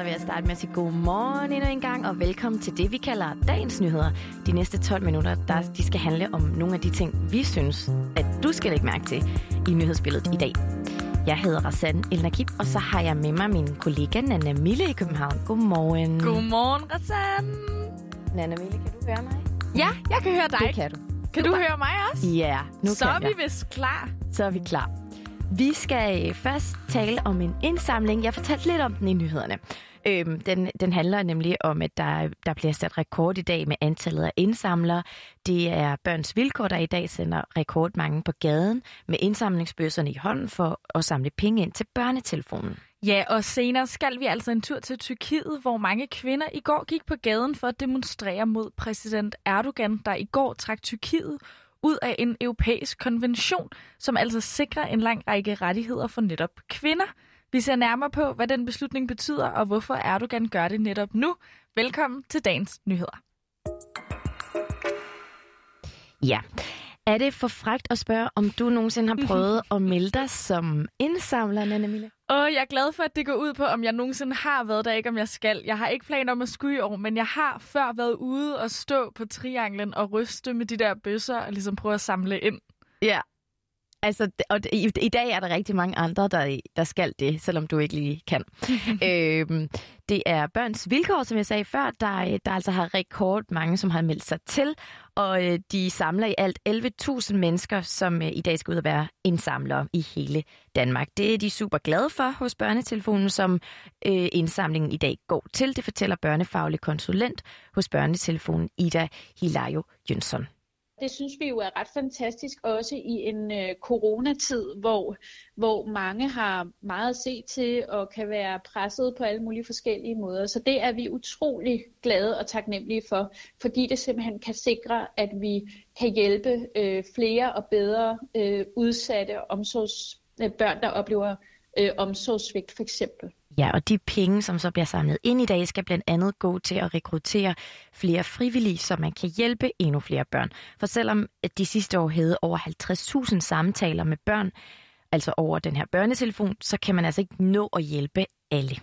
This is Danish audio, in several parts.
så vil jeg starte med at sige god morgen endnu en gang, og velkommen til det, vi kalder dagens nyheder. De næste 12 minutter, der, de skal handle om nogle af de ting, vi synes, at du skal lægge mærke til i nyhedsbilledet i dag. Jeg hedder Rassan Elnakib, og så har jeg med mig min kollega Nana Mille i København. Godmorgen. Godmorgen, Rassan. Nana Mille, kan du høre mig? Ja, jeg kan høre dig. Det kan du. Kan du høre mig også? Ja, nu Så kan er jeg. vi vist klar. Så er vi klar. Vi skal først tale om en indsamling. Jeg fortalte lidt om den i nyhederne. Øhm, den, den handler nemlig om, at der, der bliver sat rekord i dag med antallet af indsamlere. Det er Børns Vilkår, der i dag sender rekordmange på gaden med indsamlingsbøsserne i hånden for at samle penge ind til børnetelefonen. Ja, og senere skal vi altså en tur til Tyrkiet, hvor mange kvinder i går gik på gaden for at demonstrere mod præsident Erdogan, der i går trak Tyrkiet ud af en europæisk konvention, som altså sikrer en lang række rettigheder for netop kvinder. Vi ser nærmere på, hvad den beslutning betyder, og hvorfor Erdogan gør det netop nu. Velkommen til dagens nyheder. Ja. Er det for frægt at spørge, om du nogensinde har prøvet at melde dig som indsamler, Nana Mille? Og jeg er glad for, at det går ud på, om jeg nogensinde har været der, ikke om jeg skal. Jeg har ikke planer om at skulle i år, men jeg har før været ude og stå på trianglen og ryste med de der bøsser og ligesom prøve at samle ind. Ja. Altså, og i, i dag er der rigtig mange andre, der, der skal det, selvom du ikke lige kan. øhm, det er børns vilkår, som jeg sagde før, der, der altså har rekord mange, som har meldt sig til, og øh, de samler i alt 11.000 mennesker, som øh, i dag skal ud og være indsamlere i hele Danmark. Det er de super glade for hos Børnetelefonen, som øh, indsamlingen i dag går til. Det fortæller børnefaglig konsulent hos Børnetelefonen Ida Hilario Jønsson. Det synes vi jo er ret fantastisk, også i en øh, coronatid, hvor, hvor mange har meget at se til og kan være presset på alle mulige forskellige måder. Så det er vi utrolig glade og taknemmelige for, fordi det simpelthen kan sikre, at vi kan hjælpe øh, flere og bedre øh, udsatte omsorgs, øh, børn, der oplever øh, omsorgssvigt for eksempel. Ja, og de penge, som så bliver samlet ind i dag, skal blandt andet gå til at rekruttere flere frivillige, så man kan hjælpe endnu flere børn. For selvom at de sidste år havde over 50.000 samtaler med børn, altså over den her børnetelefon, så kan man altså ikke nå at hjælpe alle.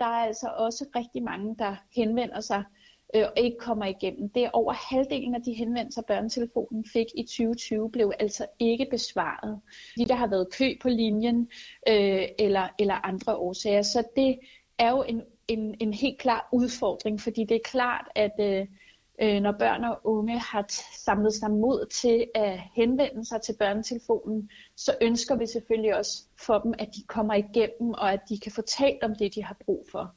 Der er altså også rigtig mange, der henvender sig øh, og ikke kommer igennem. Det er over halvdelen af de henvendelser, børnetelefonen fik i 2020, blev altså ikke besvaret. De, der har været kø på linjen øh, eller, eller andre årsager. Så det er jo en, en, en helt klar udfordring, fordi det er klart, at øh, øh, når børn og unge har samlet sig mod til at henvende sig til børnetelefonen, så ønsker vi selvfølgelig også for dem, at de kommer igennem, og at de kan få talt om det, de har brug for.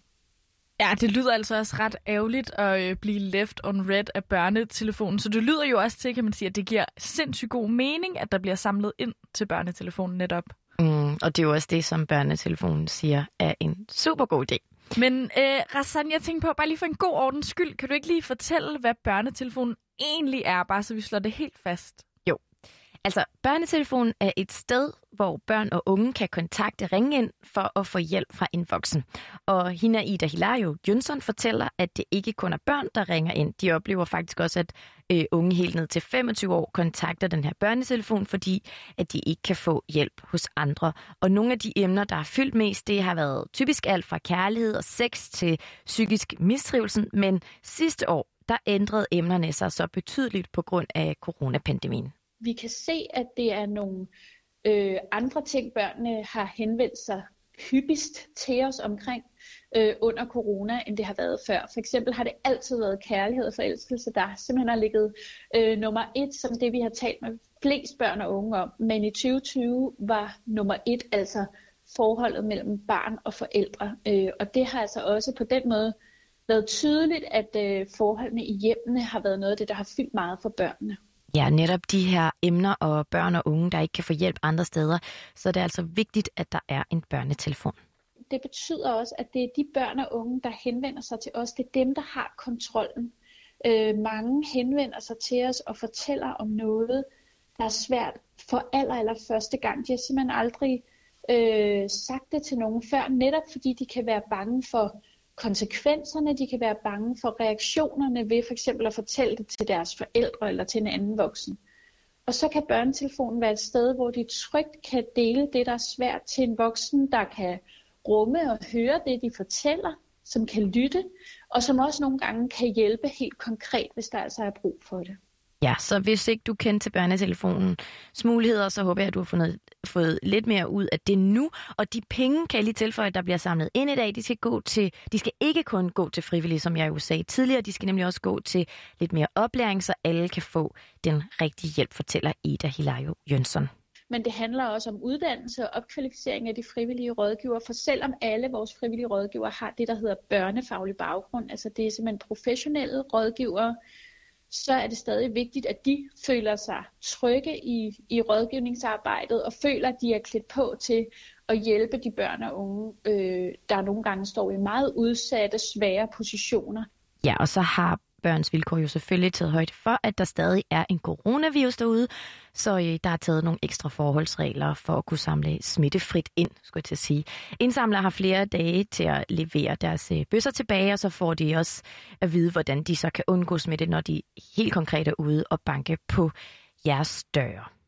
Ja, det lyder altså også ret ærgerligt at øh, blive left on red af børnetelefonen. Så det lyder jo også til, kan man sige, at det giver sindssygt god mening, at der bliver samlet ind til børnetelefonen netop. Mm, og det er jo også det, som børnetelefonen siger er en super god idé. Men øh, Rassan, jeg tænker på, bare lige for en god ordens skyld, kan du ikke lige fortælle, hvad børnetelefonen egentlig er, bare så vi slår det helt fast? Altså, børnetelefonen er et sted, hvor børn og unge kan kontakte ringe ind for at få hjælp fra en voksen. Og hende Ida Hilario Jønsson fortæller, at det ikke kun er børn, der ringer ind. De oplever faktisk også, at øh, unge helt ned til 25 år kontakter den her børnetelefon, fordi at de ikke kan få hjælp hos andre. Og nogle af de emner, der har fyldt mest, det har været typisk alt fra kærlighed og sex til psykisk mistrivsel. Men sidste år, der ændrede emnerne sig så betydeligt på grund af coronapandemien. Vi kan se, at det er nogle øh, andre ting, børnene har henvendt sig hyppigst til os omkring øh, under corona, end det har været før. For eksempel har det altid været kærlighed og forelskelse, der simpelthen har ligget øh, nummer et, som det vi har talt med flest børn og unge om. Men i 2020 var nummer et altså forholdet mellem barn og forældre. Øh, og det har altså også på den måde været tydeligt, at øh, forholdene i hjemmene har været noget af det, der har fyldt meget for børnene. Ja, netop de her emner og børn og unge, der ikke kan få hjælp andre steder, så er det altså vigtigt, at der er en børnetelefon. Det betyder også, at det er de børn og unge, der henvender sig til os. Det er dem, der har kontrollen. Øh, mange henvender sig til os og fortæller om noget, der er svært for aller, aller første gang. De har simpelthen aldrig øh, sagt det til nogen før, netop fordi de kan være bange for konsekvenserne, de kan være bange for reaktionerne ved for eksempel at fortælle det til deres forældre eller til en anden voksen. Og så kan børnetelefonen være et sted, hvor de trygt kan dele det, der er svært til en voksen, der kan rumme og høre det, de fortæller, som kan lytte, og som også nogle gange kan hjælpe helt konkret, hvis der altså er brug for det. Ja, så hvis ikke du kender til børnetelefonens muligheder, så håber jeg, at du har fundet, fået lidt mere ud af det nu. Og de penge, kan jeg lige tilføje, der bliver samlet ind i dag, de skal, gå til, de skal ikke kun gå til frivillige, som jeg jo sagde tidligere. De skal nemlig også gå til lidt mere oplæring, så alle kan få den rigtige hjælp, fortæller Ida Hilario Jønsson. Men det handler også om uddannelse og opkvalificering af de frivillige rådgivere, for selvom alle vores frivillige rådgivere har det, der hedder børnefaglig baggrund, altså det er simpelthen professionelle rådgivere, så er det stadig vigtigt, at de føler sig trygge i, i rådgivningsarbejdet og føler, at de er klædt på til at hjælpe de børn og unge, øh, der nogle gange står i meget udsatte, svære positioner. Ja, og så har Børns Vilkår jo selvfølgelig taget højde for, at der stadig er en coronavirus derude, så øh, der er taget nogle ekstra forholdsregler for at kunne samle smittefrit ind, skulle jeg til at sige. Indsamlere har flere dage til at levere deres øh, bøsser tilbage, og så får de også at vide, hvordan de så kan undgå smitte, når de helt konkret er ude og banke på jeres døre.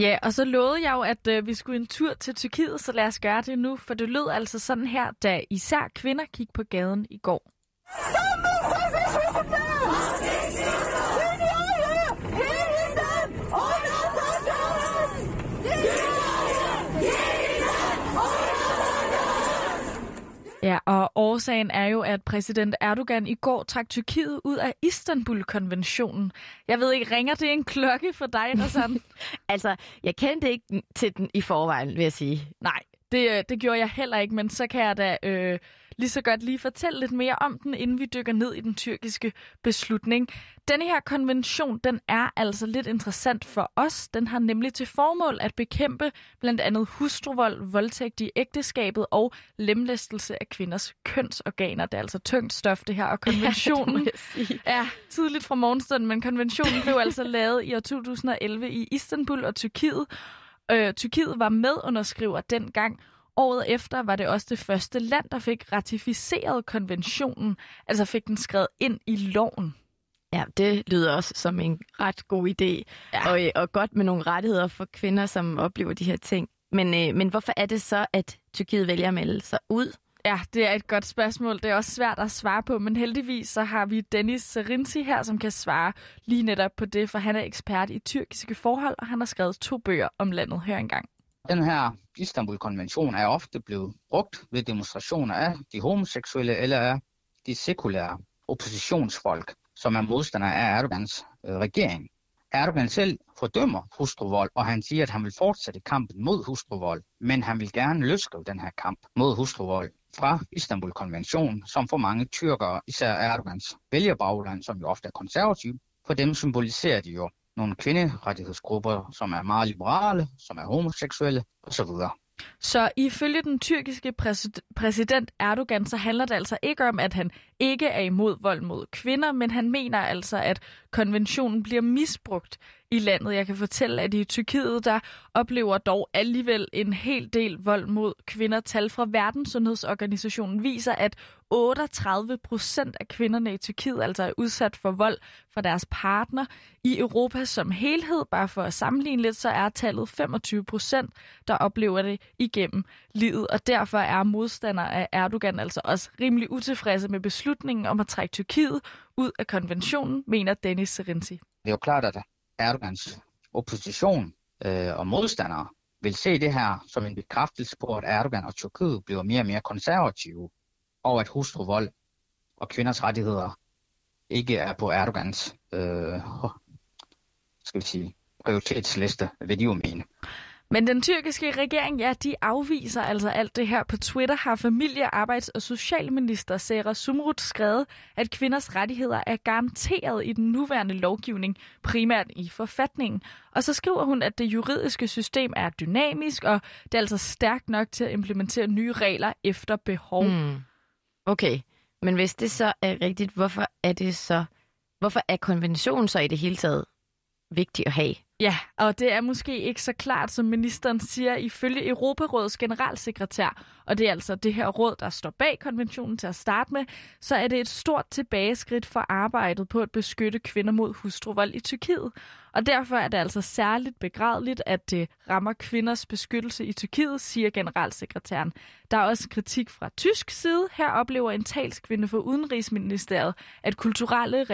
Ja, og så lovede jeg jo, at øh, vi skulle en tur til Tyrkiet, så lad os gøre det nu, for det lød altså sådan her, da især kvinder gik på gaden i går. Ja, og årsagen er jo, at præsident Erdogan i går trak Tyrkiet ud af Istanbul-konventionen. Jeg ved ikke, ringer det en klokke for dig, sådan? altså, jeg kendte ikke til den i forvejen, vil jeg sige. Nej, det, øh, det gjorde jeg heller ikke, men så kan jeg da øh, lige så godt lige fortælle lidt mere om den, inden vi dykker ned i den tyrkiske beslutning. Denne her konvention, den er altså lidt interessant for os. Den har nemlig til formål at bekæmpe blandt andet hustruvold, voldtægt i ægteskabet og lemlæstelse af kvinders kønsorganer. Det er altså tungt stof, det her, og konventionen ja, er tidligt fra morgenstunden, men konventionen blev altså lavet i år 2011 i Istanbul og Tyrkiet. Øh, Tyrkiet var medunderskriver dengang, Året efter var det også det første land, der fik ratificeret konventionen, altså fik den skrevet ind i loven. Ja, det lyder også som en ret god idé, ja. og, øh, og godt med nogle rettigheder for kvinder, som oplever de her ting. Men, øh, men hvorfor er det så, at Tyrkiet vælger at melde sig ud? Ja, det er et godt spørgsmål. Det er også svært at svare på, men heldigvis så har vi Dennis Serinci her, som kan svare lige netop på det, for han er ekspert i tyrkiske forhold, og han har skrevet to bøger om landet. Hør engang. Den her Istanbul-konvention er ofte blevet brugt ved demonstrationer af de homoseksuelle eller af de sekulære oppositionsfolk, som er modstandere af Erdogans øh, regering. Erdogan selv fordømmer hustruvold, og han siger, at han vil fortsætte kampen mod hustruvold, men han vil gerne løsrive den her kamp mod hustruvold fra Istanbul-konventionen, som for mange tyrkere, især Erdogans vælgerbagland, som jo ofte er konservativ, for dem symboliserer de jo nogle kvinderettighedsgrupper, som er meget liberale, som er homoseksuelle osv. Så ifølge den tyrkiske præsident Erdogan, så handler det altså ikke om, at han ikke er imod vold mod kvinder, men han mener altså, at konventionen bliver misbrugt i landet. Jeg kan fortælle, at i Tyrkiet, der oplever dog alligevel en hel del vold mod kvinder. Tal fra Verdenssundhedsorganisationen viser, at 38 procent af kvinderne i Tyrkiet altså er udsat for vold fra deres partner. I Europa som helhed, bare for at sammenligne lidt, så er tallet 25 procent, der oplever det igennem livet. Og derfor er modstandere af Erdogan altså også rimelig utilfredse med beslutningen om at trække Tyrkiet ud af konventionen, mener Dennis Serinci. Det er jo klart, at Erdogans opposition øh, og modstandere vil se det her som en bekræftelse på, at Erdogan og Tyrkiet bliver mere og mere konservative, og at hustruvold og kvinders rettigheder ikke er på Erdogans øh, skal vi sige, prioritetsliste, vil de jo mene. Men den tyrkiske regering, ja, de afviser altså alt det her. På Twitter har familie-, arbejds- og socialminister Sarah Sumrut skrevet, at kvinders rettigheder er garanteret i den nuværende lovgivning, primært i forfatningen. Og så skriver hun, at det juridiske system er dynamisk, og det er altså stærkt nok til at implementere nye regler efter behov. Mm. Okay, men hvis det så er rigtigt, hvorfor er det så, hvorfor er konventionen så i det hele taget vigtig at have? Ja, og det er måske ikke så klart, som ministeren siger, ifølge Europarådets generalsekretær, og det er altså det her råd, der står bag konventionen til at starte med, så er det et stort tilbageskridt for arbejdet på at beskytte kvinder mod hustruvold i Tyrkiet. Og derfor er det altså særligt begrædeligt, at det rammer kvinders beskyttelse i Tyrkiet, siger generalsekretæren. Der er også kritik fra tysk side. Her oplever en talskvinde for Udenrigsministeriet, at kulturelle,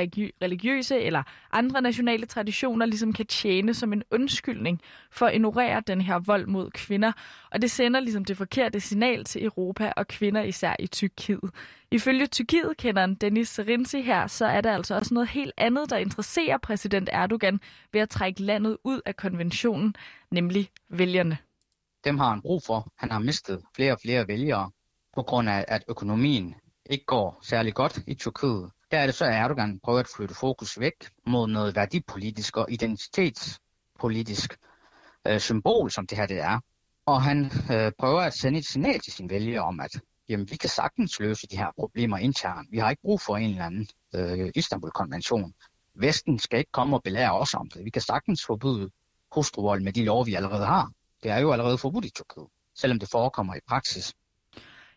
religiøse eller andre nationale traditioner ligesom kan tjene som en undskyldning for at ignorere den her vold mod kvinder. Og det sender ligesom det forkerte signal til Europa og kvinder især i Tyrkiet. Ifølge Tyrkiet-kenderen Dennis Serinci her, så er der altså også noget helt andet, der interesserer præsident Erdogan ved at trække landet ud af konventionen, nemlig vælgerne. Dem har han brug for. Han har mistet flere og flere vælgere på grund af, at økonomien ikke går særlig godt i Tyrkiet. Der er det så, at Erdogan prøver at flytte fokus væk mod noget værdipolitisk og identitetspolitisk øh, symbol, som det her det er. Og han øh, prøver at sende et signal til sine vælgere om, at jamen, vi kan sagtens løse de her problemer internt. Vi har ikke brug for en eller anden øh, Istanbul-konvention. Vesten skal ikke komme og belære os om det. Vi kan sagtens forbyde hustruvold med de lov, vi allerede har. Det er jo allerede forbudt i Tyrkiet, selvom det forekommer i praksis.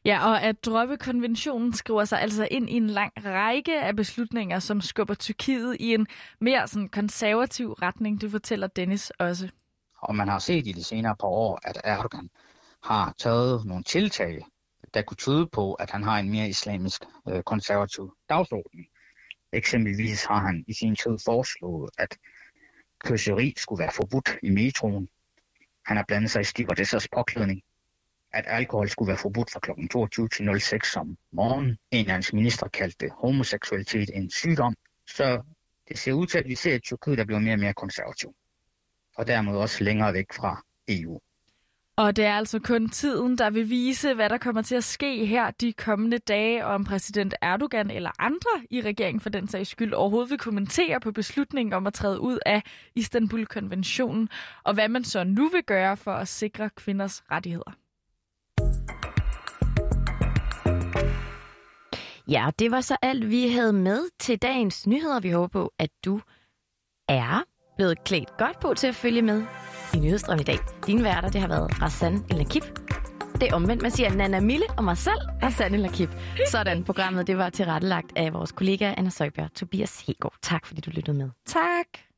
Ja, og at droppe konventionen skriver sig altså ind i en lang række af beslutninger, som skubber Tyrkiet i en mere sådan konservativ retning, det fortæller Dennis også. Og man har set i de senere par år, at Erdogan har taget nogle tiltag, der kunne tyde på, at han har en mere islamisk øh, konservativ dagsorden. Eksempelvis har han i sin tid foreslået, at kysseri skulle være forbudt i metroen. Han har blandet sig i stewardessers påklædning. At alkohol skulle være forbudt fra kl. 22 til 06 om morgenen. En af hans minister kaldte homoseksualitet en sygdom. Så det ser ud til, at vi ser et Tyrkiet, der bliver mere og mere konservativ. Og dermed også længere væk fra EU. Og det er altså kun tiden, der vil vise, hvad der kommer til at ske her de kommende dage, og om præsident Erdogan eller andre i regeringen for den sags skyld overhovedet vil kommentere på beslutningen om at træde ud af Istanbul-konventionen, og hvad man så nu vil gøre for at sikre kvinders rettigheder. Ja, det var så alt, vi havde med til dagens nyheder. Vi håber på, at du er blevet klædt godt på til at følge med i nyhedsstrøm i dag. Dine værter, det har været Rassan Elakip. Det er omvendt, man siger Nana Mille og mig selv, Rassan Elakip. Sådan, programmet det var tilrettelagt af vores kollega Anna Søjberg Tobias Hegård. Tak fordi du lyttede med. Tak.